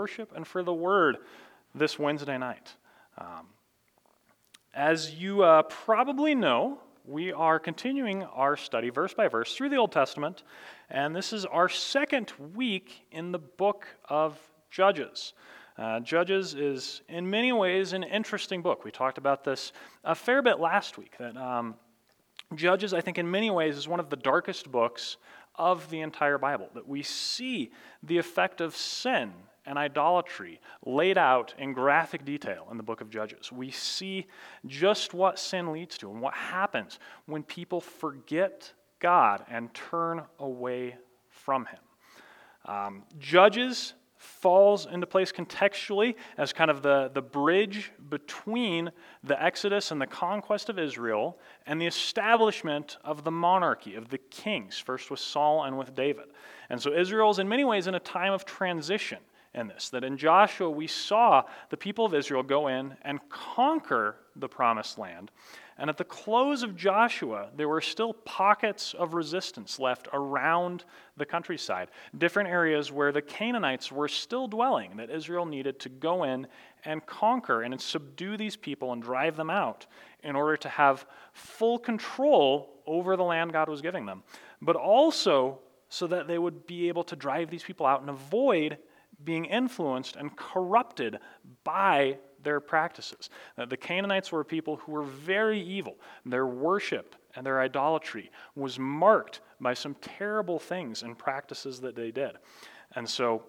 worship and for the word this Wednesday night. Um, as you uh, probably know, we are continuing our study verse by verse through the Old Testament, and this is our second week in the book of Judges. Uh, Judges is, in many ways, an interesting book. We talked about this a fair bit last week. That um, Judges, I think, in many ways, is one of the darkest books of the entire Bible. That we see the effect of sin and idolatry laid out in graphic detail in the book of Judges. We see just what sin leads to and what happens when people forget God and turn away from Him. Um, Judges falls into place contextually as kind of the, the bridge between the Exodus and the conquest of Israel and the establishment of the monarchy, of the kings, first with Saul and with David. And so Israel is in many ways in a time of transition in this. That in Joshua, we saw the people of Israel go in and conquer the promised land. And at the close of Joshua, there were still pockets of resistance left around the countryside, different areas where the Canaanites were still dwelling, that Israel needed to go in and conquer and subdue these people and drive them out in order to have full control over the land God was giving them, but also so that they would be able to drive these people out and avoid being influenced and corrupted by their practices. The Canaanites were people who were very evil. Their worship and their idolatry was marked by some terrible things and practices that they did. And so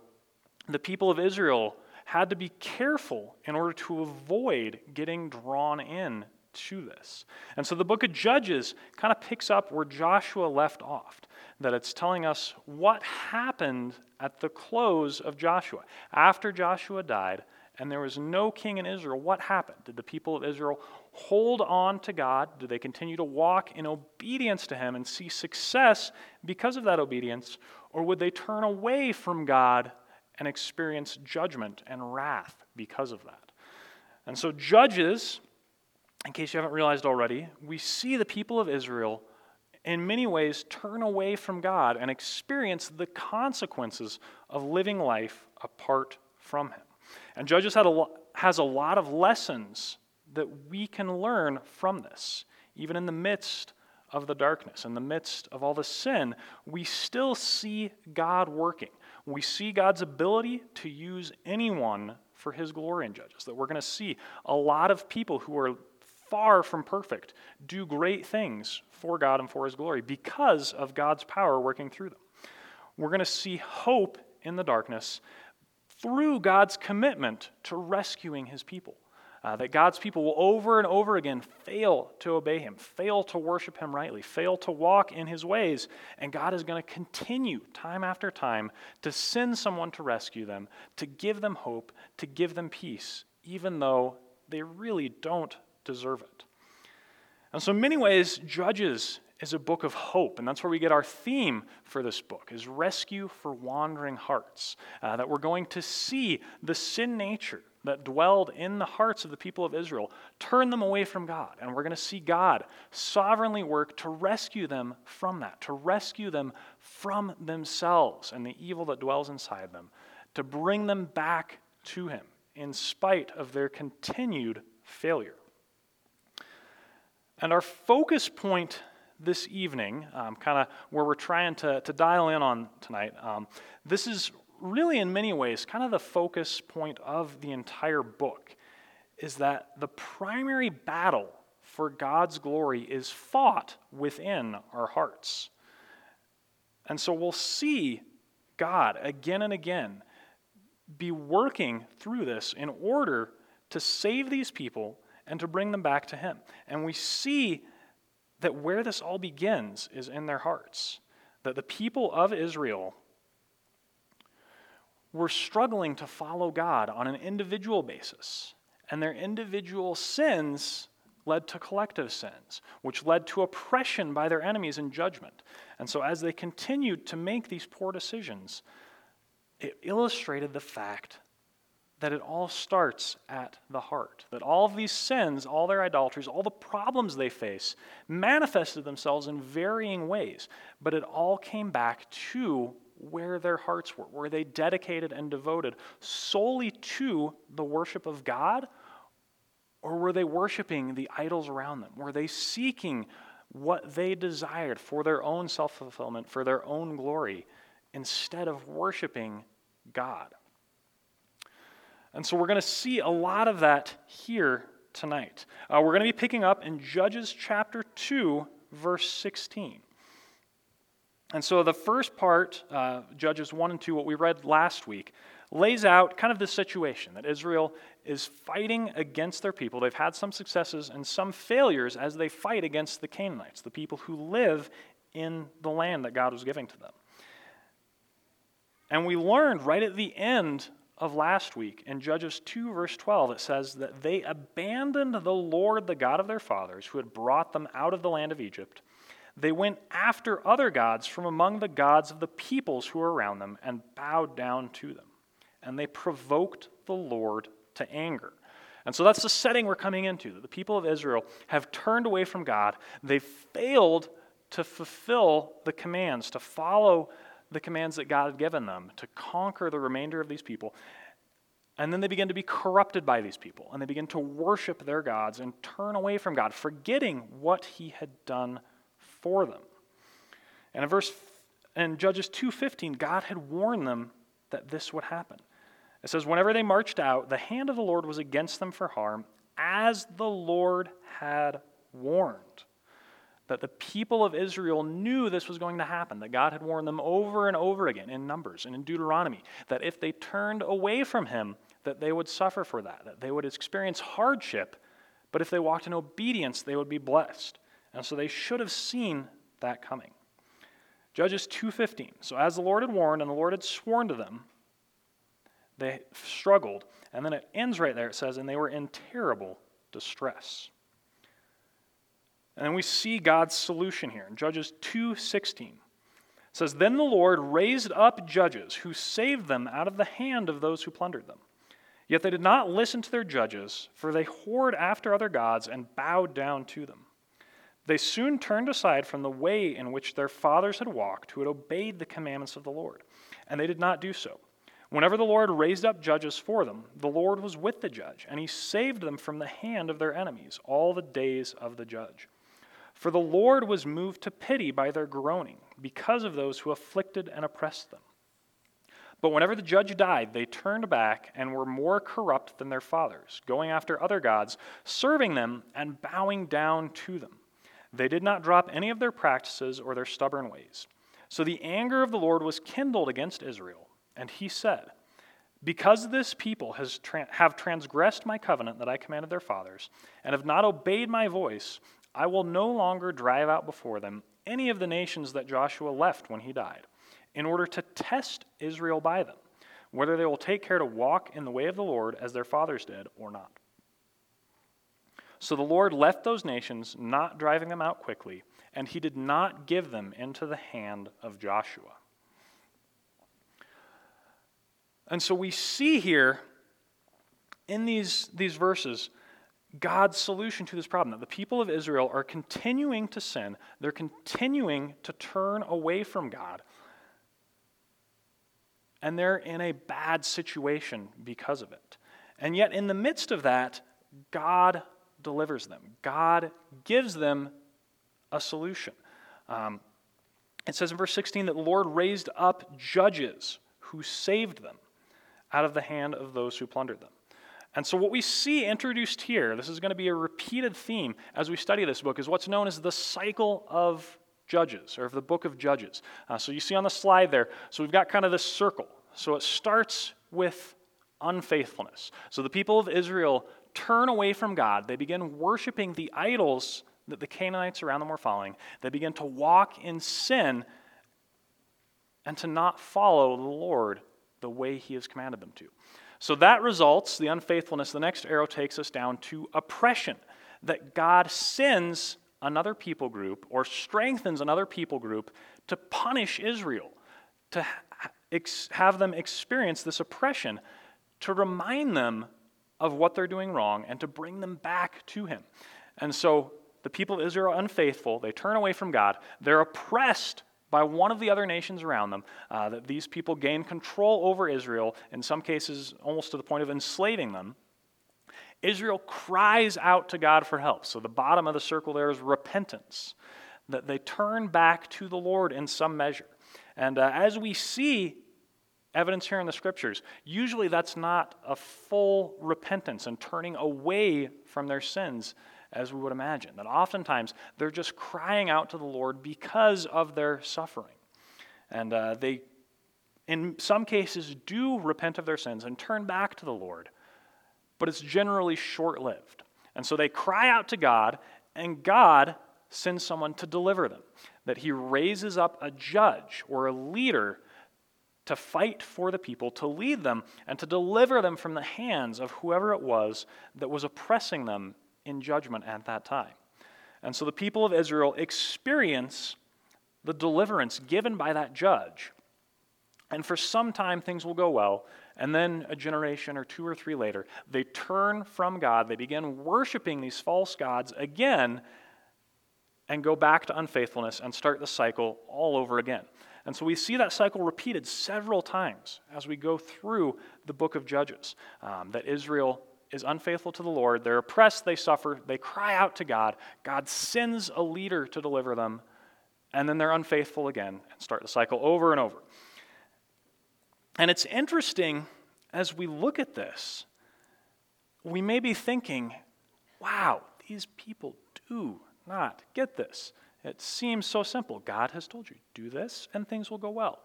the people of Israel had to be careful in order to avoid getting drawn in to this. And so the book of Judges kind of picks up where Joshua left off, that it's telling us what happened at the close of Joshua. After Joshua died and there was no king in Israel, what happened? Did the people of Israel hold on to God? Did they continue to walk in obedience to Him and see success because of that obedience? Or would they turn away from God and experience judgment and wrath because of that? And so, Judges in case you haven't realized already, we see the people of Israel in many ways turn away from God and experience the consequences of living life apart from Him. And Judges a, has a lot of lessons that we can learn from this. Even in the midst of the darkness, in the midst of all the sin, we still see God working. We see God's ability to use anyone for His glory in Judges. That we're going to see a lot of people who are far from perfect, do great things for God and for His glory because of God's power working through them. We're going to see hope in the darkness through God's commitment to rescuing His people. Uh, that God's people will over and over again fail to obey Him, fail to worship Him rightly, fail to walk in His ways, and God is going to continue time after time to send someone to rescue them, to give them hope, to give them peace, even though they really don't deserve it. And so, in many ways, Judges is a book of hope, and that's where we get our theme for this book: is rescue for wandering hearts. Uh, that we're going to see the sin nature that dwelled in the hearts of the people of Israel turn them away from God, and we're going to see God sovereignly work to rescue them from that, to rescue them from themselves and the evil that dwells inside them, to bring them back to Him in spite of their continued failure. And our focus point this evening, um, kind of where we're trying to, to dial in on tonight, um, this is really in many ways kind of the focus point of the entire book, is that the primary battle for God's glory is fought within our hearts. And so we'll see God again and again be working through this in order to save these people and to bring them back to Him. And we see that where this all begins is in their hearts. That the people of Israel were struggling to follow God on an individual basis, and their individual sins led to collective sins, which led to oppression by their enemies and judgment. And so, as they continued to make these poor decisions, it illustrated the fact that it all starts at the heart. That all of these sins, all their idolatries, all the problems they face manifested themselves in varying ways, but it all came back to where their hearts were. Were they dedicated and devoted solely to the worship of God? Or were they worshiping the idols around them? Were they seeking what they desired for their own self fulfillment, for their own glory, instead of worshiping God? And so we're going to see a lot of that here tonight. Uh, we're going to be picking up in Judges chapter 2, verse 16. And so the first part, uh, Judges 1 and 2, what we read last week, lays out kind of the situation that Israel is fighting against their people. They've had some successes and some failures as they fight against the Canaanites, the people who live in the land that God was giving to them. And we learned right at the end of last week in Judges 2, verse 12, it says that they abandoned the Lord, the God of their fathers, who had brought them out of the land of Egypt. They went after other gods from among the gods of the peoples who were around them and bowed down to them. And they provoked the Lord to anger. And so that's the setting we're coming into. The people of Israel have turned away from God. They failed to fulfill the commands, to follow the commands that God had given them to conquer the remainder of these people. And then they begin to be corrupted by these people, and they begin to worship their gods and turn away from God, forgetting what He had done for them. And in verse in Judges 2:15, God had warned them that this would happen. It says, Whenever they marched out, the hand of the Lord was against them for harm, as the Lord had warned that the people of Israel knew this was going to happen, that God had warned them over and over again in Numbers and in Deuteronomy, that if they turned away from him, that they would suffer for that, that they would experience hardship, but if they walked in obedience, they would be blessed. And so they should have seen that coming. Judges 2:15. So as the Lord had warned and the Lord had sworn to them, they struggled, and then it ends right there. It says, and they were in terrible distress. And then we see God's solution here in Judges 2:16. It says, Then the Lord raised up judges who saved them out of the hand of those who plundered them. Yet they did not listen to their judges, for they whored after other gods and bowed down to them. They soon turned aside from the way in which their fathers had walked, who had obeyed the commandments of the Lord, and they did not do so. Whenever the Lord raised up judges for them, the Lord was with the judge, and he saved them from the hand of their enemies all the days of the judge. For the Lord was moved to pity by their groaning because of those who afflicted and oppressed them. But whenever the judge died, they turned back and were more corrupt than their fathers, going after other gods, serving them and bowing down to them. They did not drop any of their practices or their stubborn ways. So the anger of the Lord was kindled against Israel, and he said, because this people has have transgressed my covenant that I commanded their fathers, and have not obeyed my voice, I will no longer drive out before them any of the nations that Joshua left when he died, in order to test Israel by them, whether they will take care to walk in the way of the Lord as their fathers did or not. So the Lord left those nations, not driving them out quickly, and he did not give them into the hand of Joshua. And so we see here in these, these verses God's solution to this problem that the people of Israel are continuing to sin, they're continuing to turn away from God, and they're in a bad situation because of it. And yet, in the midst of that, God delivers them, God gives them a solution. Um, it says in verse 16 that the Lord raised up judges who saved them out of the hand of those who plundered them. And so, what we see introduced here, this is going to be a repeated theme as we study this book, is what's known as the cycle of Judges, or of the book of Judges. Uh, so, you see on the slide there, so we've got kind of this circle. So, it starts with unfaithfulness. So, the people of Israel turn away from God, they begin worshiping the idols that the Canaanites around them were following, they begin to walk in sin and to not follow the Lord the way He has commanded them to. So that results, the unfaithfulness, the next arrow takes us down to oppression. That God sends another people group or strengthens another people group to punish Israel, to have them experience this oppression, to remind them of what they're doing wrong and to bring them back to Him. And so the people of Israel are unfaithful, they turn away from God, they're oppressed by one of the other nations around them, uh, that these people gain control over Israel, in some cases almost to the point of enslaving them, Israel cries out to God for help. So the bottom of the circle there is repentance, that they turn back to the Lord in some measure. And uh, as we see evidence here in the scriptures, usually that's not a full repentance and turning away from their sins as we would imagine. That oftentimes they're just crying out to the Lord because of their suffering. And uh, they, in some cases, do repent of their sins and turn back to the Lord, but it's generally short lived. And so they cry out to God, and God sends someone to deliver them. That he raises up a judge or a leader to fight for the people, to lead them, and to deliver them from the hands of whoever it was that was oppressing them in judgment at that time. And so the people of Israel experience the deliverance given by that judge. And for some time, things will go well. And then a generation or two or three later, they turn from God. They begin worshiping these false gods again and go back to unfaithfulness and start the cycle all over again. And so we see that cycle repeated several times as we go through the book of Judges. Um, that Israel is unfaithful to the Lord. They're oppressed, they suffer, they cry out to God. God sends a leader to deliver them, and then they're unfaithful again and start the cycle over and over. And it's interesting as we look at this, we may be thinking, wow, these people do not get this. It seems so simple. God has told you, do this and things will go well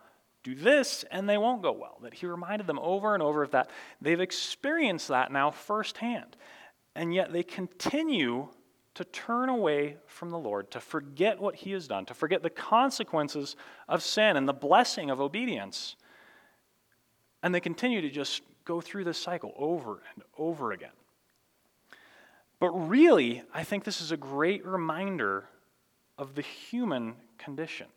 do this and they won't go well. That he reminded them over and over of that. They've experienced that now firsthand. And yet they continue to turn away from the Lord, to forget what he has done, to forget the consequences of sin and the blessing of obedience. And they continue to just go through this cycle over and over again. But really, I think this is a great reminder of the human condition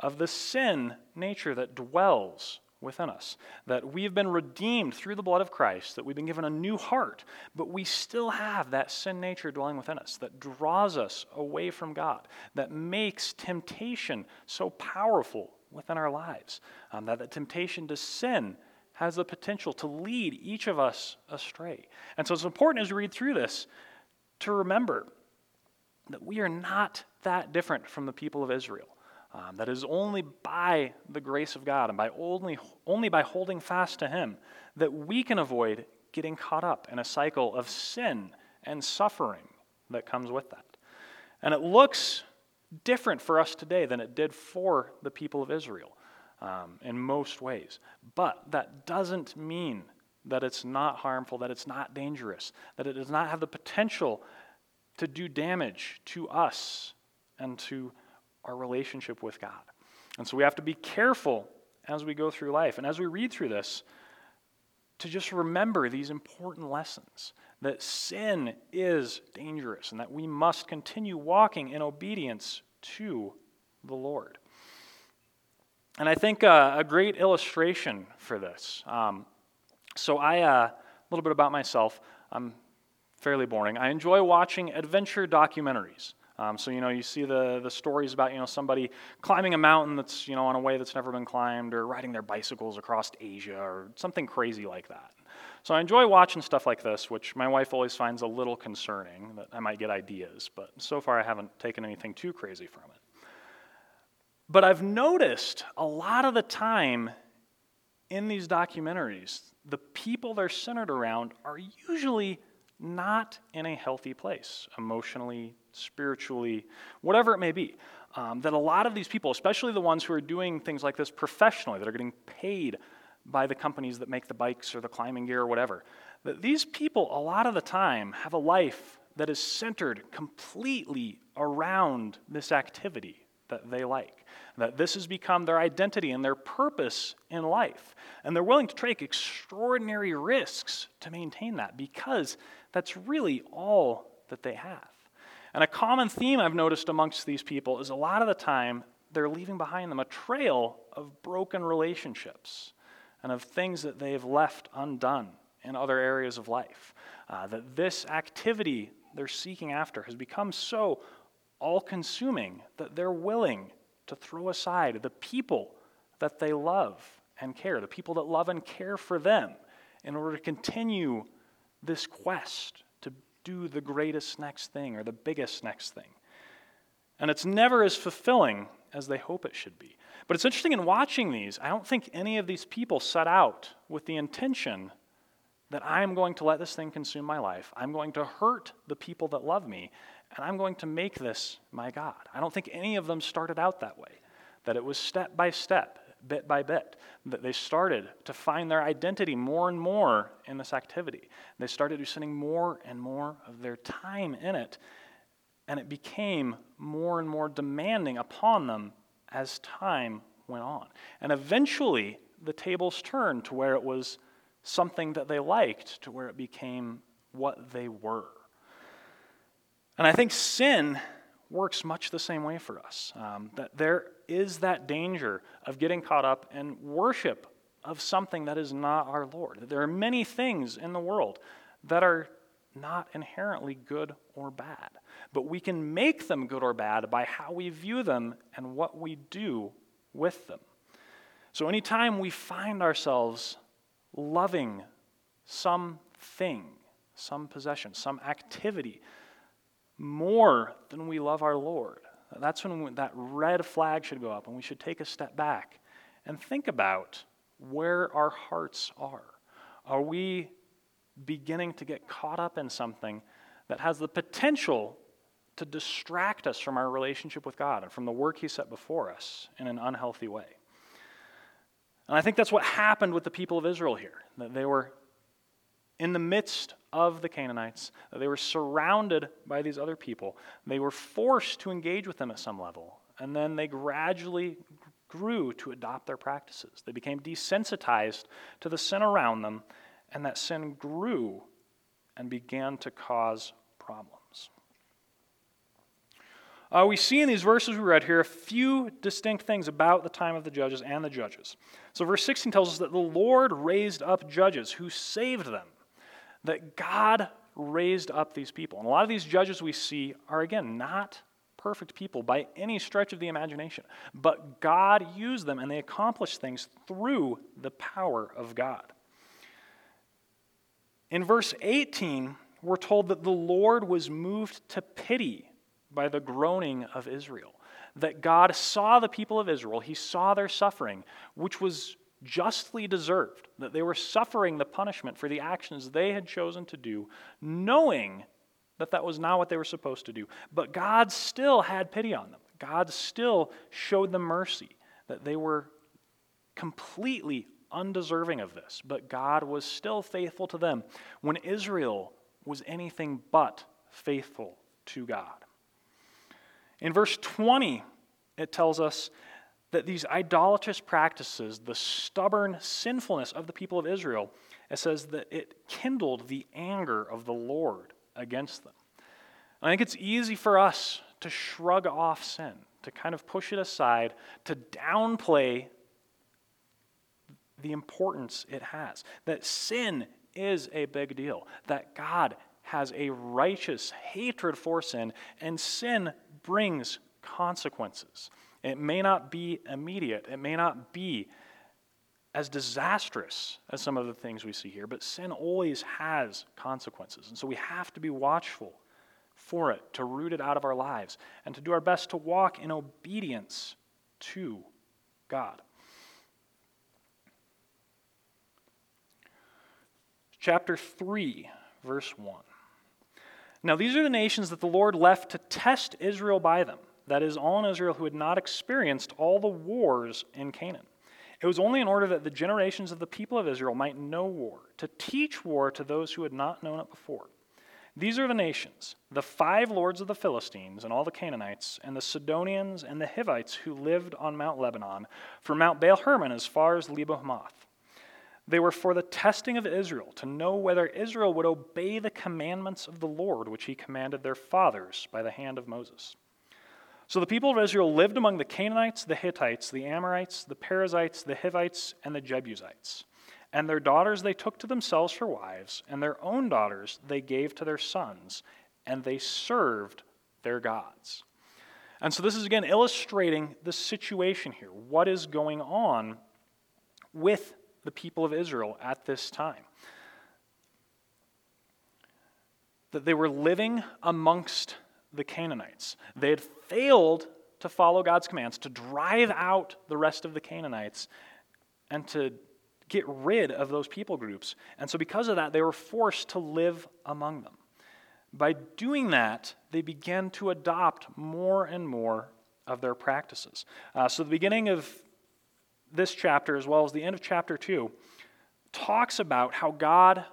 of the sin nature that dwells within us. That we have been redeemed through the blood of Christ, that we've been given a new heart, but we still have that sin nature dwelling within us that draws us away from God, that makes temptation so powerful within our lives. Um, that the temptation to sin has the potential to lead each of us astray. And so it's important as we read through this to remember that we are not that different from the people of Israel. Um, that is only by the grace of God and by only, only by holding fast to Him that we can avoid getting caught up in a cycle of sin and suffering that comes with that. And it looks different for us today than it did for the people of Israel um, in most ways. But that doesn't mean that it's not harmful, that it's not dangerous, that it does not have the potential to do damage to us and to our relationship with God. And so we have to be careful as we go through life and as we read through this to just remember these important lessons that sin is dangerous and that we must continue walking in obedience to the Lord. And I think uh, a great illustration for this. Um, so, I, a uh, little bit about myself. I'm fairly boring. I enjoy watching adventure documentaries. Um, so, you know, you see the, the stories about, you know, somebody climbing a mountain that's, you know, on a way that's never been climbed or riding their bicycles across Asia or something crazy like that. So I enjoy watching stuff like this, which my wife always finds a little concerning that I might get ideas, but so far I haven't taken anything too crazy from it. But I've noticed a lot of the time in these documentaries, the people they're centered around are usually not in a healthy place emotionally, spiritually, whatever it may be. Um, that a lot of these people, especially the ones who are doing things like this professionally, that are getting paid by the companies that make the bikes or the climbing gear or whatever, that these people, a lot of the time, have a life that is centered completely around this activity that they like. That this has become their identity and their purpose in life. And they're willing to take extraordinary risks to maintain that because that's really all that they have. And a common theme I've noticed amongst these people is a lot of the time they're leaving behind them a trail of broken relationships and of things that they've left undone in other areas of life. Uh, that this activity they're seeking after has become so all consuming that they're willing to throw aside the people that they love and care, the people that love and care for them, in order to continue this quest to do the greatest next thing or the biggest next thing. And it's never as fulfilling as they hope it should be. But it's interesting in watching these, I don't think any of these people set out with the intention that I'm going to let this thing consume my life. I'm going to hurt the people that love me, and I'm going to make this my God. I don't think any of them started out that way, that it was step by step, bit by bit, that they started to find their identity more and more in this activity. They started spending more and more of their time in it, and it became more and more demanding upon them as time went on. And eventually, the tables turned to where it was something that they liked, to where it became what they were. And I think sin works much the same way for us. Um, that there is that danger of getting caught up in worship of something that is not our Lord. That there are many things in the world that are not inherently good or bad, but we can make them good or bad by how we view them and what we do with them. So, anytime we find ourselves loving something, some possession, some activity, more than we love our Lord. That's when we, that red flag should go up, and we should take a step back and think about where our hearts are. Are we beginning to get caught up in something that has the potential to distract us from our relationship with God and from the work He set before us in an unhealthy way? And I think that's what happened with the people of Israel here. That they were in the midst of the Canaanites. They were surrounded by these other people. They were forced to engage with them at some level. And then they gradually grew to adopt their practices. They became desensitized to the sin around them, and that sin grew and began to cause problems. Uh, we see in these verses we read here a few distinct things about the time of the judges and the judges. So, verse 16 tells us that the Lord raised up judges who saved them that God raised up these people. And a lot of these judges we see are, again, not perfect people by any stretch of the imagination, but God used them and they accomplished things through the power of God. In verse 18, we're told that the Lord was moved to pity by the groaning of Israel. That God saw the people of Israel, He saw their suffering, which was justly deserved, that they were suffering the punishment for the actions they had chosen to do, knowing that that was not what they were supposed to do. But God still had pity on them. God still showed them mercy, that they were completely undeserving of this. But God was still faithful to them when Israel was anything but faithful to God. In verse 20, it tells us that these idolatrous practices, the stubborn sinfulness of the people of Israel, it says that it kindled the anger of the Lord against them. I think it's easy for us to shrug off sin, to kind of push it aside, to downplay the importance it has. That sin is a big deal, that God has a righteous hatred for sin, and sin brings consequences. It may not be immediate, it may not be as disastrous as some of the things we see here, but sin always has consequences. And so we have to be watchful for it, to root it out of our lives, and to do our best to walk in obedience to God. Chapter 3, verse 1. Now, these are the nations that the Lord left to test Israel by them that is, all in Israel who had not experienced all the wars in Canaan. It was only in order that the generations of the people of Israel might know war, to teach war to those who had not known it before. These are the nations, the five lords of the Philistines and all the Canaanites, and the Sidonians and the Hivites who lived on Mount Lebanon, from Mount Baal Hermon as far as Lebo Hamath. They were for the testing of Israel, to know whether Israel would obey the commandments of the Lord, which he commanded their fathers by the hand of Moses. So the people of Israel lived among the Canaanites, the Hittites, the Amorites, the Perizzites, the Hivites, and the Jebusites. And their daughters they took to themselves for wives, and their own daughters they gave to their sons, and they served their gods. And so this is again illustrating the situation here. What is going on with the people of Israel at this time? That they were living amongst the Canaanites. They had failed to follow God's commands, to drive out the rest of the Canaanites, and to get rid of those people groups. And so, because of that, they were forced to live among them. By doing that, they began to adopt more and more of their practices. Uh, so, the beginning of this chapter, as well as the end of chapter 2, talks about how God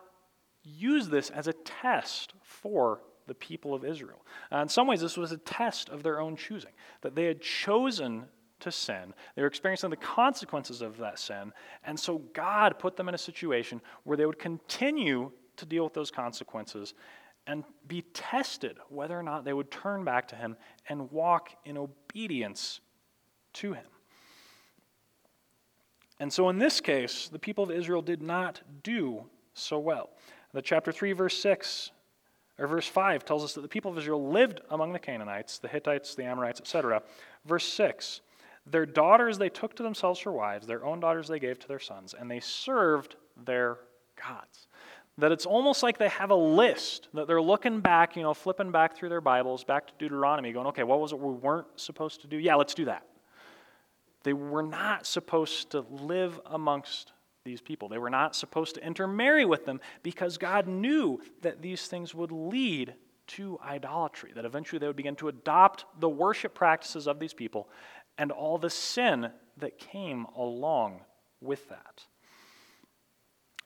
used this as a test for the people of Israel. Uh, in some ways, this was a test of their own choosing, that they had chosen to sin. They were experiencing the consequences of that sin. And so God put them in a situation where they would continue to deal with those consequences and be tested whether or not they would turn back to Him and walk in obedience to Him. And so in this case, the people of Israel did not do so well. The chapter 3, verse 6 or verse 5 tells us that the people of Israel lived among the Canaanites, the Hittites, the Amorites, etc. Verse 6 Their daughters they took to themselves for wives, their own daughters they gave to their sons, and they served their gods. That it's almost like they have a list, that they're looking back, you know, flipping back through their Bibles, back to Deuteronomy, going, okay, what was it we weren't supposed to do? Yeah, let's do that. They were not supposed to live amongst these people. They were not supposed to intermarry with them because God knew that these things would lead to idolatry, that eventually they would begin to adopt the worship practices of these people and all the sin that came along with that.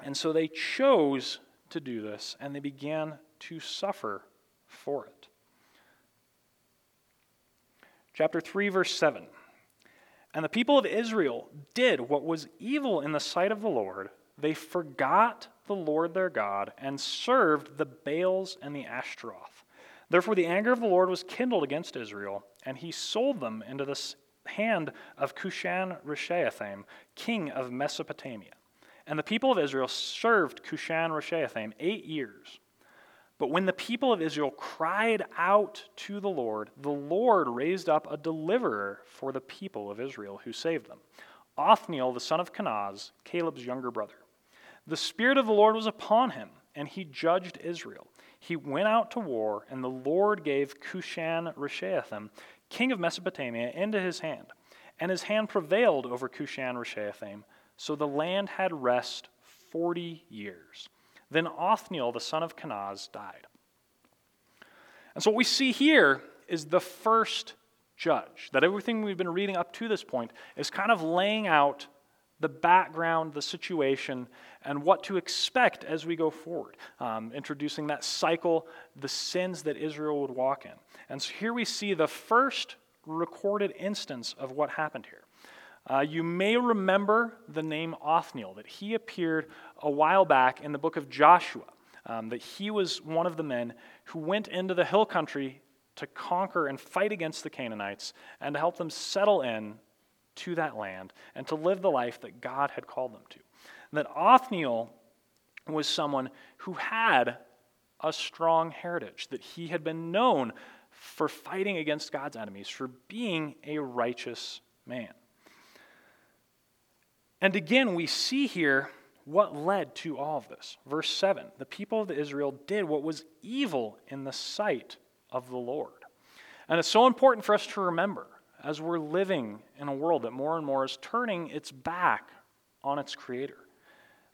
And so they chose to do this and they began to suffer for it. Chapter 3, verse 7. And the people of Israel did what was evil in the sight of the Lord. They forgot the Lord their God and served the Baals and the Ashtaroth. Therefore, the anger of the Lord was kindled against Israel, and he sold them into the hand of Cushan Rishathaim, king of Mesopotamia. And the people of Israel served Cushan Rishathaim eight years. But when the people of Israel cried out to the Lord, the Lord raised up a deliverer for the people of Israel who saved them Othniel, the son of Kenaz, Caleb's younger brother. The Spirit of the Lord was upon him, and he judged Israel. He went out to war, and the Lord gave Cushan Rishathaim, king of Mesopotamia, into his hand. And his hand prevailed over Cushan Rishathaim, so the land had rest forty years. Then Othniel, the son of Kenaz, died. And so what we see here is the first judge. That everything we've been reading up to this point is kind of laying out the background, the situation, and what to expect as we go forward, um, introducing that cycle, the sins that Israel would walk in. And so here we see the first recorded instance of what happened here. Uh, you may remember the name Othniel, that he appeared a while back in the book of Joshua, um, that he was one of the men who went into the hill country to conquer and fight against the Canaanites and to help them settle in to that land and to live the life that God had called them to. And that Othniel was someone who had a strong heritage, that he had been known for fighting against God's enemies, for being a righteous man. And again, we see here what led to all of this. Verse 7 The people of Israel did what was evil in the sight of the Lord. And it's so important for us to remember as we're living in a world that more and more is turning its back on its creator.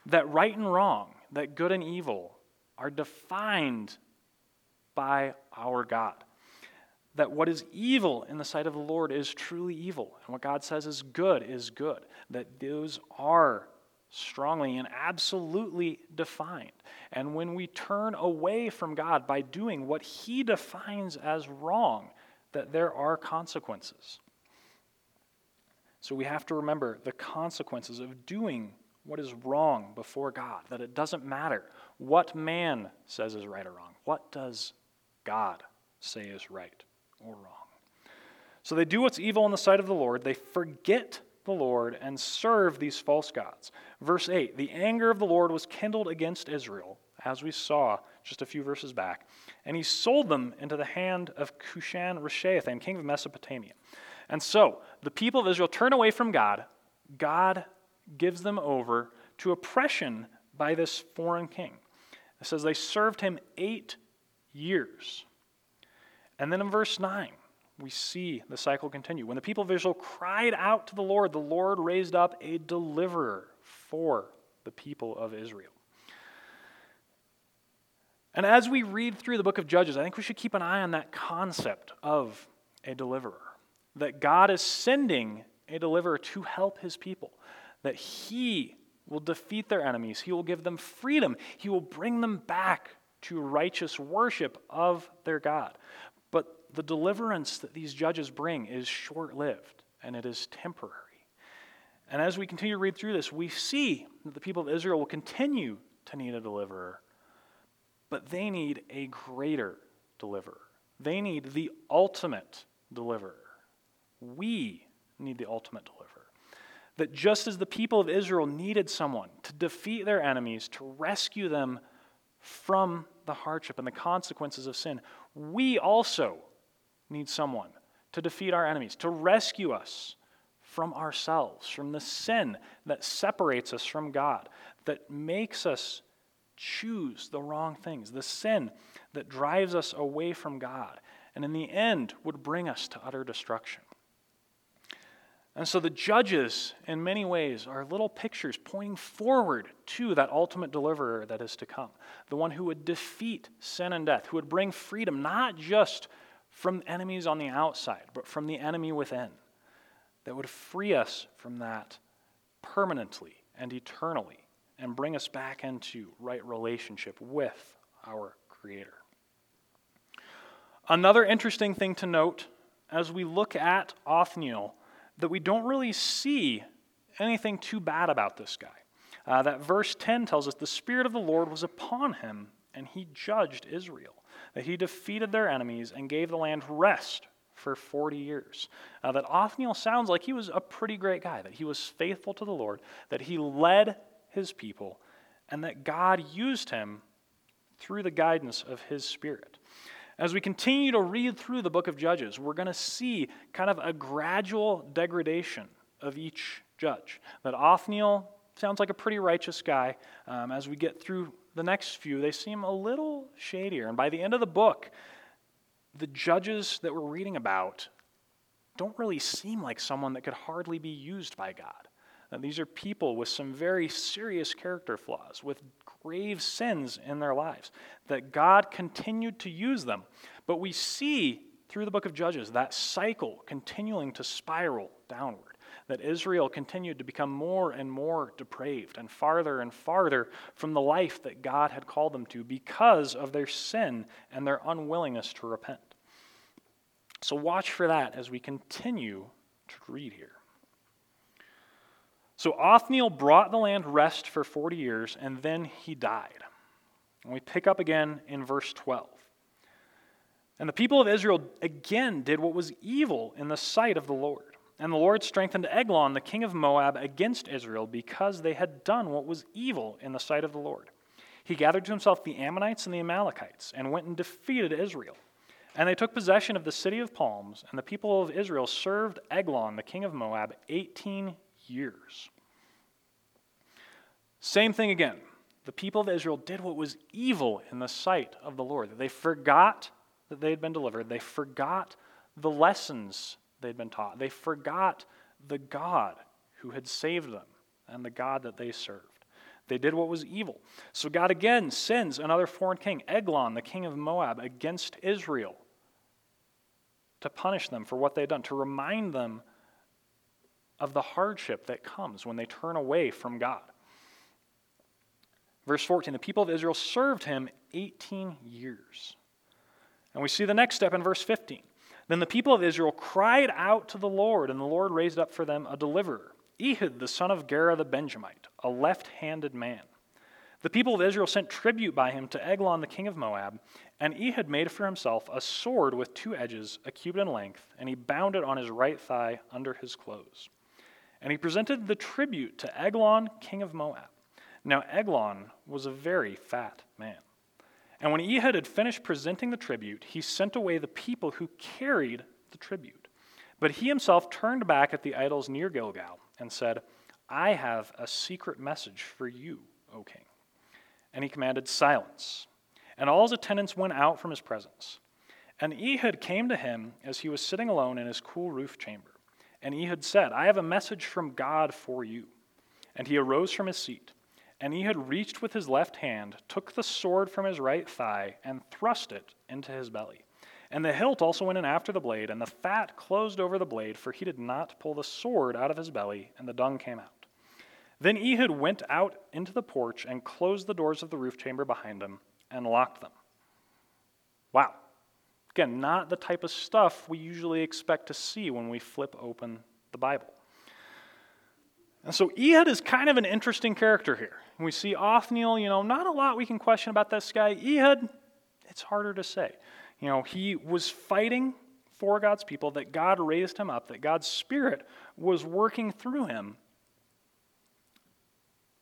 That right and wrong, that good and evil are defined by our God that what is evil in the sight of the Lord is truly evil, and what God says is good is good, that those are strongly and absolutely defined. And when we turn away from God by doing what He defines as wrong, that there are consequences. So we have to remember the consequences of doing what is wrong before God, that it doesn't matter what man says is right or wrong. What does God say is right? Or wrong. So they do what's evil in the sight of the Lord. They forget the Lord and serve these false gods. Verse 8 The anger of the Lord was kindled against Israel, as we saw just a few verses back. And he sold them into the hand of Cushan Rishathaim, king of Mesopotamia. And so the people of Israel turn away from God. God gives them over to oppression by this foreign king. It says they served him eight years. And then in verse 9, we see the cycle continue. When the people of Israel cried out to the Lord, the Lord raised up a deliverer for the people of Israel. And as we read through the book of Judges, I think we should keep an eye on that concept of a deliverer. That God is sending a deliverer to help his people, that he will defeat their enemies, he will give them freedom, he will bring them back to righteous worship of their God. The deliverance that these judges bring is short lived and it is temporary. And as we continue to read through this, we see that the people of Israel will continue to need a deliverer, but they need a greater deliverer. They need the ultimate deliverer. We need the ultimate deliverer. That just as the people of Israel needed someone to defeat their enemies, to rescue them from the hardship and the consequences of sin, we also need someone to defeat our enemies, to rescue us from ourselves, from the sin that separates us from God, that makes us choose the wrong things, the sin that drives us away from God, and in the end would bring us to utter destruction. And so the judges, in many ways, are little pictures pointing forward to that ultimate deliverer that is to come. The one who would defeat sin and death, who would bring freedom not just from enemies on the outside, but from the enemy within, that would free us from that permanently and eternally and bring us back into right relationship with our Creator. Another interesting thing to note as we look at Othniel that we don't really see anything too bad about this guy. Uh, that verse 10 tells us the Spirit of the Lord was upon him, and he judged Israel, that he defeated their enemies and gave the land rest for 40 years. Uh, that Othniel sounds like he was a pretty great guy, that he was faithful to the Lord, that he led his people, and that God used him through the guidance of his Spirit. As we continue to read through the book of Judges, we're going to see kind of a gradual degradation of each judge. That Othniel sounds like a pretty righteous guy. Um, as we get through the next few, they seem a little shadier. And by the end of the book, the judges that we're reading about don't really seem like someone that could hardly be used by God. These are people with some very serious character flaws, with grave sins in their lives, that God continued to use them. But we see through the book of Judges that cycle continuing to spiral downward, that Israel continued to become more and more depraved and farther and farther from the life that God had called them to because of their sin and their unwillingness to repent. So watch for that as we continue to read here. So Othniel brought the land rest for 40 years, and then he died. And we pick up again in verse 12. And the people of Israel again did what was evil in the sight of the Lord. And the Lord strengthened Eglon, the king of Moab, against Israel because they had done what was evil in the sight of the Lord. He gathered to himself the Ammonites and the Amalekites and went and defeated Israel. And they took possession of the city of palms, and the people of Israel served Eglon, the king of Moab, 18 years. Same thing again. The people of Israel did what was evil in the sight of the Lord. They forgot that they had been delivered. They forgot the lessons they'd been taught. They forgot the God who had saved them and the God that they served. They did what was evil. So God again sends another foreign king, Eglon, the king of Moab, against Israel to punish them for what they'd done, to remind them of the hardship that comes when they turn away from God. Verse 14 the people of Israel served him 18 years. And we see the next step in verse 15. Then the people of Israel cried out to the Lord, and the Lord raised up for them a deliverer, Ehud the son of Gera the Benjamite, a left handed man. The people of Israel sent tribute by him to Eglon the king of Moab, and Ehud made for himself a sword with two edges, a cubit in length, and he bound it on his right thigh under his clothes. And he presented the tribute to Eglon king of Moab. Now Eglon was a very fat man. And when Ehud had finished presenting the tribute, he sent away the people who carried the tribute. But he himself turned back at the idols near Gilgal and said, I have a secret message for you, O king. And he commanded silence. And all his attendants went out from his presence. And Ehud came to him as he was sitting alone in his cool roof chamber. And Ehud said, I have a message from God for you. And he arose from his seat. And Ehud reached with his left hand, took the sword from his right thigh, and thrust it into his belly. And the hilt also went in after the blade, and the fat closed over the blade, for he did not pull the sword out of his belly, and the dung came out. Then Ehud went out into the porch and closed the doors of the roof chamber behind him and locked them. Wow. Again, not the type of stuff we usually expect to see when we flip open the Bible. And so Ehud is kind of an interesting character here. We see Othniel, you know, not a lot we can question about this guy. Ehud, it's harder to say. You know, he was fighting for God's people, that God raised him up, that God's Spirit was working through him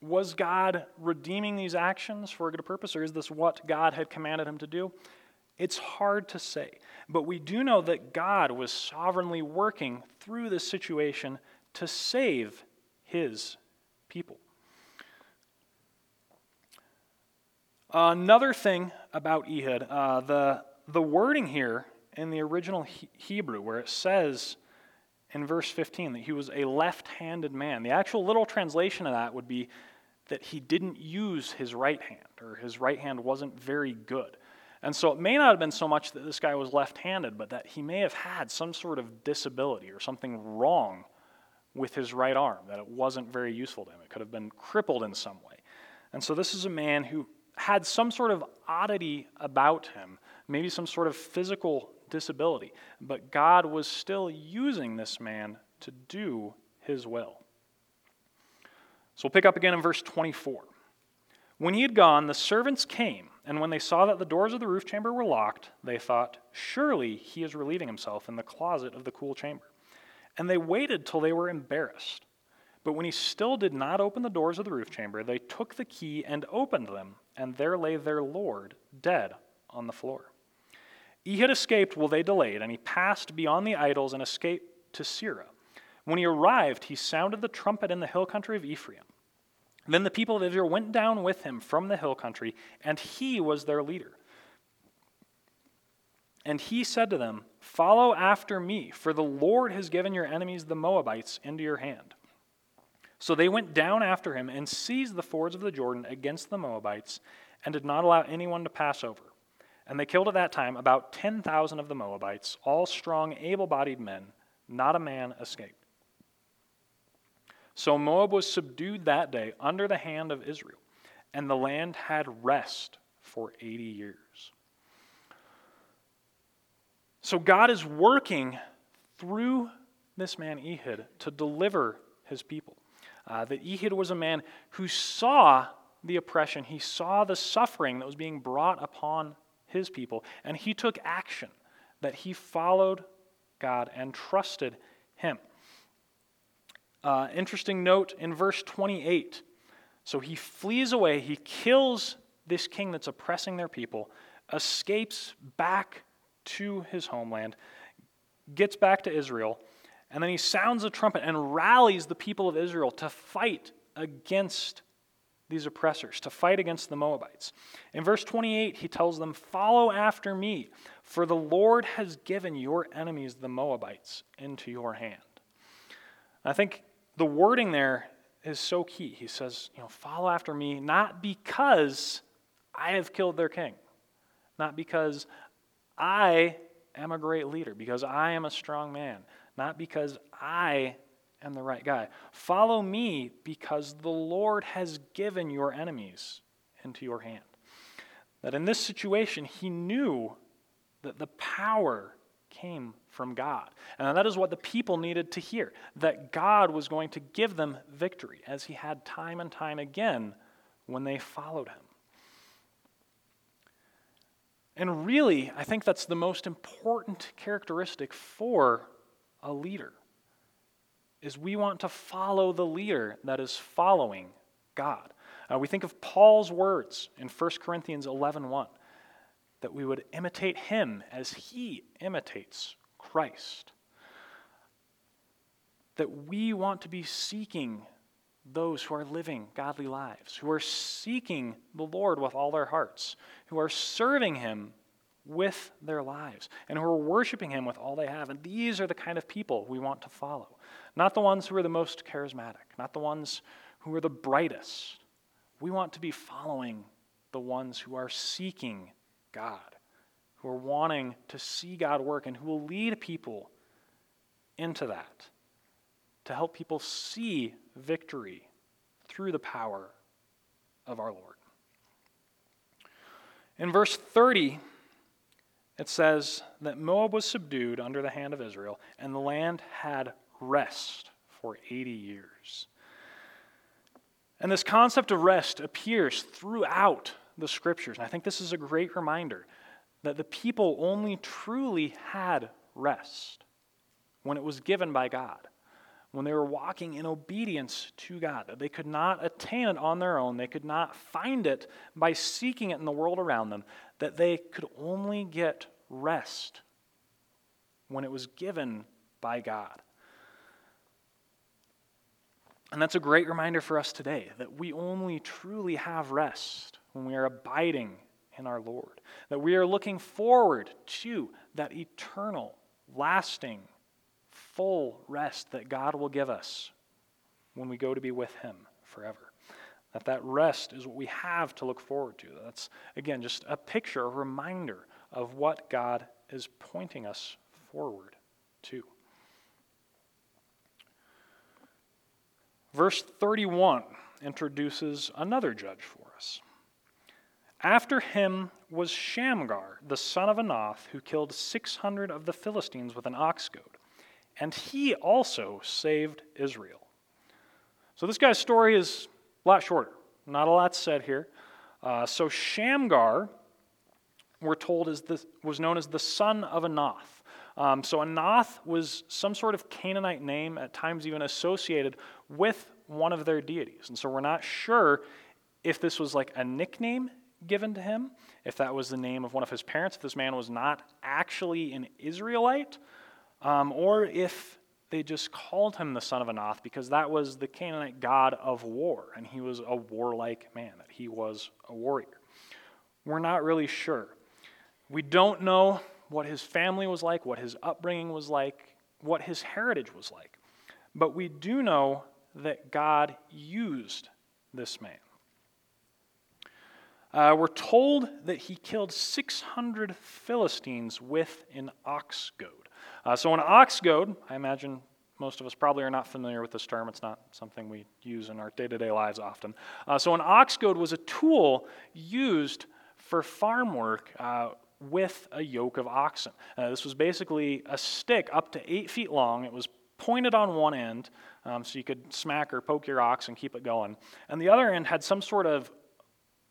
was God redeeming these actions for a good purpose, or is this what God had commanded him to do? It's hard to say. But we do know that God was sovereignly working through this situation to save his people. Another thing about Ehud, uh, the, the wording here in the original he- Hebrew, where it says in verse 15 that he was a left handed man, the actual literal translation of that would be that he didn't use his right hand, or his right hand wasn't very good. And so it may not have been so much that this guy was left handed, but that he may have had some sort of disability or something wrong with his right arm, that it wasn't very useful to him. It could have been crippled in some way. And so this is a man who had some sort of oddity about him, maybe some sort of physical disability, but God was still using this man to do his will. So we'll pick up again in verse 24. When he had gone, the servants came, and when they saw that the doors of the roof chamber were locked, they thought, Surely he is relieving himself in the closet of the cool chamber. And they waited till they were embarrassed. But when he still did not open the doors of the roof chamber, they took the key and opened them, and there lay their Lord dead on the floor. He had escaped while they delayed, and he passed beyond the idols and escaped to Seirah. When he arrived, he sounded the trumpet in the hill country of Ephraim. Then the people of Israel went down with him from the hill country, and he was their leader. And he said to them, Follow after me, for the Lord has given your enemies, the Moabites, into your hand. So they went down after him and seized the fords of the Jordan against the Moabites, and did not allow anyone to pass over. And they killed at that time about 10,000 of the Moabites, all strong, able bodied men. Not a man escaped. So Moab was subdued that day under the hand of Israel, and the land had rest for 80 years. So God is working through this man Ehud to deliver his people. Uh, that Ehud was a man who saw the oppression, he saw the suffering that was being brought upon his people, and he took action, that he followed God and trusted him. Uh, interesting note in verse 28. So he flees away, he kills this king that's oppressing their people, escapes back to his homeland, gets back to Israel, and then he sounds a trumpet and rallies the people of Israel to fight against these oppressors, to fight against the Moabites. In verse 28, he tells them, Follow after me, for the Lord has given your enemies, the Moabites, into your hand. I think the wording there is so key. He says, you know, follow after me, not because I have killed their king, not because I am a great leader, because I am a strong man, not because I am the right guy. Follow me because the Lord has given your enemies into your hand. That in this situation, he knew that the power came from God. And that is what the people needed to hear that God was going to give them victory, as he had time and time again when they followed him. And really, I think that's the most important characteristic for a leader is we want to follow the leader that is following God. Uh, we think of Paul's words in 1 Corinthians 11 1, that we would imitate him as he imitates Christ. That we want to be seeking those who are living godly lives, who are seeking the Lord with all their hearts, who are serving him with their lives, and who are worshiping him with all they have. And these are the kind of people we want to follow. Not the ones who are the most charismatic, not the ones who are the brightest. We want to be following the ones who are seeking God, who are wanting to see God work, and who will lead people into that to help people see victory through the power of our Lord. In verse 30, it says that Moab was subdued under the hand of Israel, and the land had rest for 80 years. And this concept of rest appears throughout the scriptures. And I think this is a great reminder that the people only truly had rest when it was given by God when they were walking in obedience to God, that they could not attain it on their own, they could not find it by seeking it in the world around them, that they could only get rest when it was given by God. And that's a great reminder for us today that we only truly have rest when we are abiding in our Lord, that we are looking forward to that eternal, lasting full rest that God will give us when we go to be with Him forever. That that rest is what we have to look forward to. That's, again, just a picture, a reminder of what God is pointing us forward to. Verse 31 introduces another judge for us. After him was Shamgar, the son of Anath, who killed 600 of the Philistines with an ox goad and he also saved Israel. So this guy's story is a lot shorter. Not a lot said here. Uh, so Shamgar, we're told, is the, was known as the son of Anath. Um, so Anath was some sort of Canaanite name, at times even associated with one of their deities. And so we're not sure if this was like a nickname given to him, if that was the name of one of his parents, if this man was not actually an Israelite, um, or if they just called him the son of Anath because that was the Canaanite god of war, and he was a warlike man, that he was a warrior. We're not really sure. We don't know what his family was like, what his upbringing was like, what his heritage was like. But we do know that God used this man. Uh, we're told that he killed 600 Philistines with an ox goad. Uh, so, an ox goad, I imagine most of us probably are not familiar with this term. It's not something we use in our day to day lives often. Uh, so, an ox goad was a tool used for farm work uh, with a yoke of oxen. Uh, this was basically a stick up to eight feet long. It was pointed on one end um, so you could smack or poke your ox and keep it going. And the other end had some sort of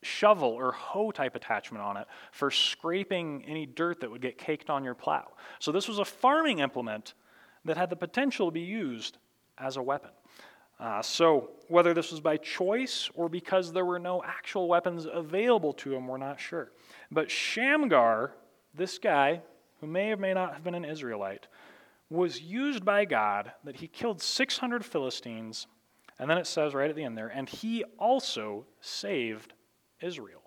shovel or hoe type attachment on it for scraping any dirt that would get caked on your plow. So this was a farming implement that had the potential to be used as a weapon. Uh, so whether this was by choice or because there were no actual weapons available to him, we're not sure. But Shamgar, this guy, who may or may not have been an Israelite, was used by God that he killed 600 Philistines, and then it says right at the end there, and he also saved Israel.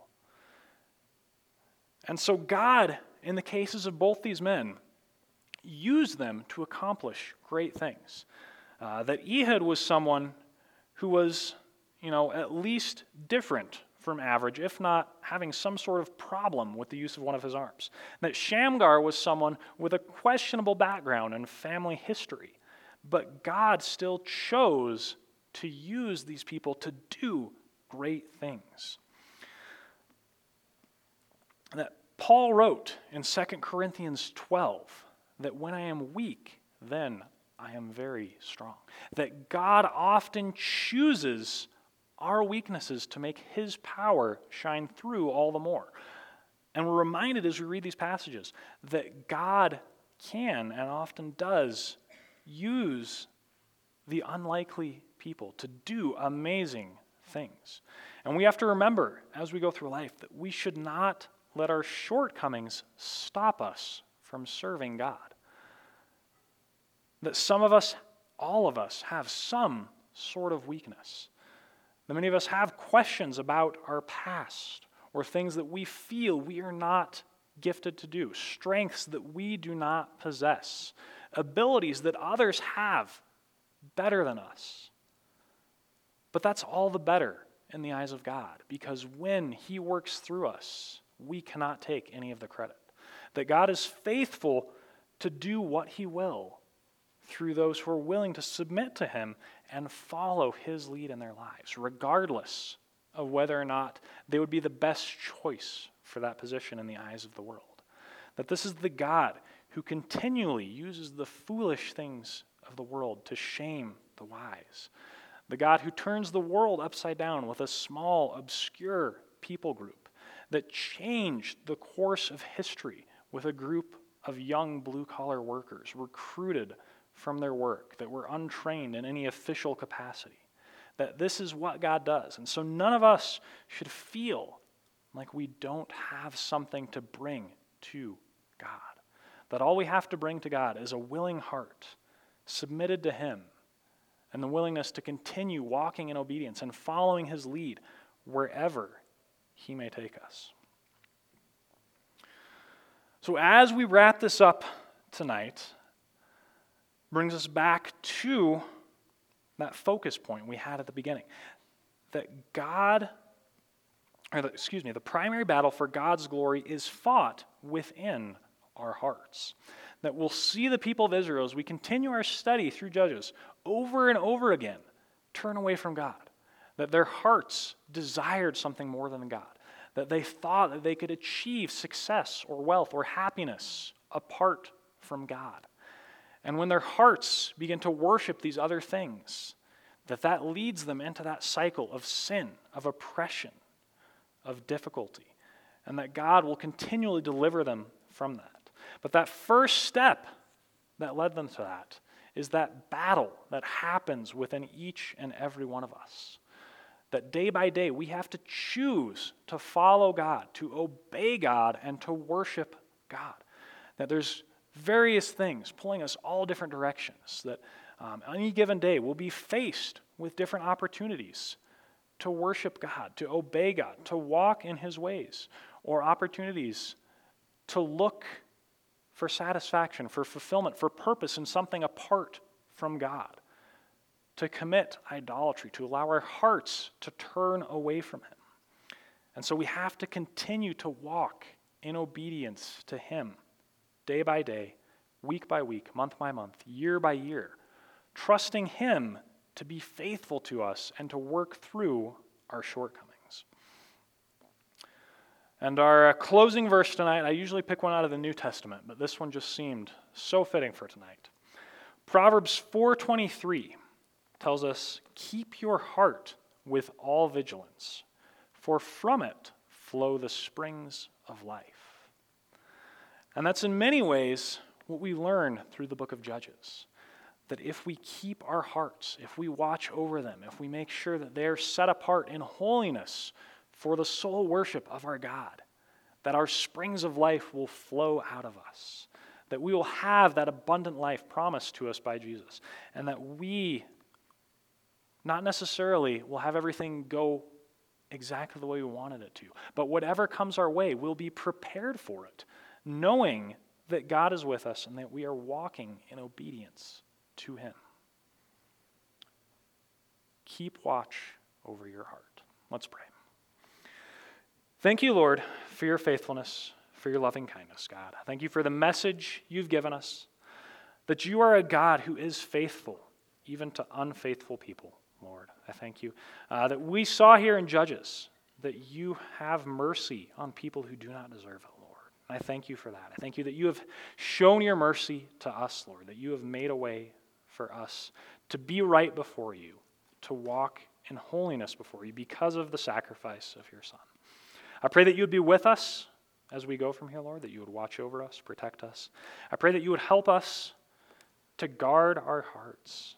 And so, God, in the cases of both these men, used them to accomplish great things. Uh, that Ehud was someone who was, you know, at least different from average, if not having some sort of problem with the use of one of his arms. That Shamgar was someone with a questionable background and family history. But God still chose to use these people to do great things that Paul wrote in 2 Corinthians 12 that when I am weak, then I am very strong. That God often chooses our weaknesses to make his power shine through all the more. And we're reminded as we read these passages that God can and often does use the unlikely people to do amazing things. And we have to remember as we go through life that we should not let our shortcomings stop us from serving God. That some of us, all of us, have some sort of weakness. That many of us have questions about our past or things that we feel we are not gifted to do, strengths that we do not possess, abilities that others have better than us. But that's all the better in the eyes of God because when He works through us, we cannot take any of the credit. That God is faithful to do what He will through those who are willing to submit to Him and follow His lead in their lives, regardless of whether or not they would be the best choice for that position in the eyes of the world. That this is the God who continually uses the foolish things of the world to shame the wise. The God who turns the world upside down with a small, obscure people group that changed the course of history with a group of young blue collar workers recruited from their work that were untrained in any official capacity. That this is what God does. And so none of us should feel like we don't have something to bring to God. That all we have to bring to God is a willing heart, submitted to Him, and the willingness to continue walking in obedience and following His lead wherever He may take us. So, as we wrap this up tonight, brings us back to that focus point we had at the beginning that God, or the, excuse me, the primary battle for God's glory is fought within our hearts. That we'll see the people of Israel as we continue our study through Judges over and over again turn away from God. That their hearts desired something more than God. That they thought that they could achieve success or wealth or happiness apart from God. And when their hearts begin to worship these other things, that that leads them into that cycle of sin, of oppression, of difficulty, and that God will continually deliver them from that. But that first step that led them to that is that battle that happens within each and every one of us. That day by day we have to choose to follow God, to obey God, and to worship God. That there's various things pulling us all different directions. That um, any given day we'll be faced with different opportunities to worship God, to obey God, to walk in His ways, or opportunities to look for satisfaction, for fulfillment, for purpose in something apart from God, to commit idolatry, to allow our hearts to turn away from Him. And so we have to continue to walk in obedience to Him day by day, week by week, month by month, year by year, trusting Him to be faithful to us and to work through our shortcomings. And our uh, closing verse tonight, I usually pick one out of the New Testament, but this one just seemed so fitting for tonight. Proverbs 4:23 tells us, "Keep your heart with all vigilance, for from it flow the springs of life." And that's in many ways what we learn through the book of Judges. That if we keep our hearts, if we watch over them, if we make sure that they're set apart in holiness for the sole worship of our God, that our springs of life will flow out of us, that we will have that abundant life promised to us by Jesus, and that we not necessarily we'll have everything go exactly the way we wanted it to, but whatever comes our way, we'll be prepared for it knowing that God is with us and that we are walking in obedience to Him. Keep watch over your heart. Let's pray. Thank you, Lord, for your faithfulness, for your loving kindness, God. Thank you for the message you've given us that you are a God who is faithful, even to unfaithful people, Lord. I thank you uh, that we saw here in Judges that you have mercy on people who do not deserve it. Lord. And I thank you for that. I thank you that you have shown your mercy to us, Lord, that you have made a way for us to be right before you, to walk in holiness before you because of the sacrifice of your Son. I pray that you would be with us as we go from here, Lord, that you would watch over us, protect us. I pray that you would help us to guard our hearts,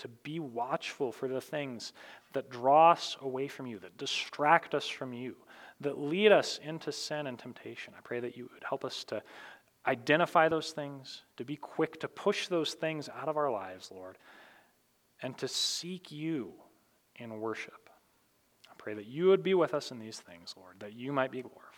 to be watchful for the things that draw us away from you, that distract us from you, that lead us into sin and temptation. I pray that you would help us to identify those things, to be quick to push those things out of our lives, Lord, and to seek you in worship. I pray that you would be with us in these things, Lord, that you might be glorified.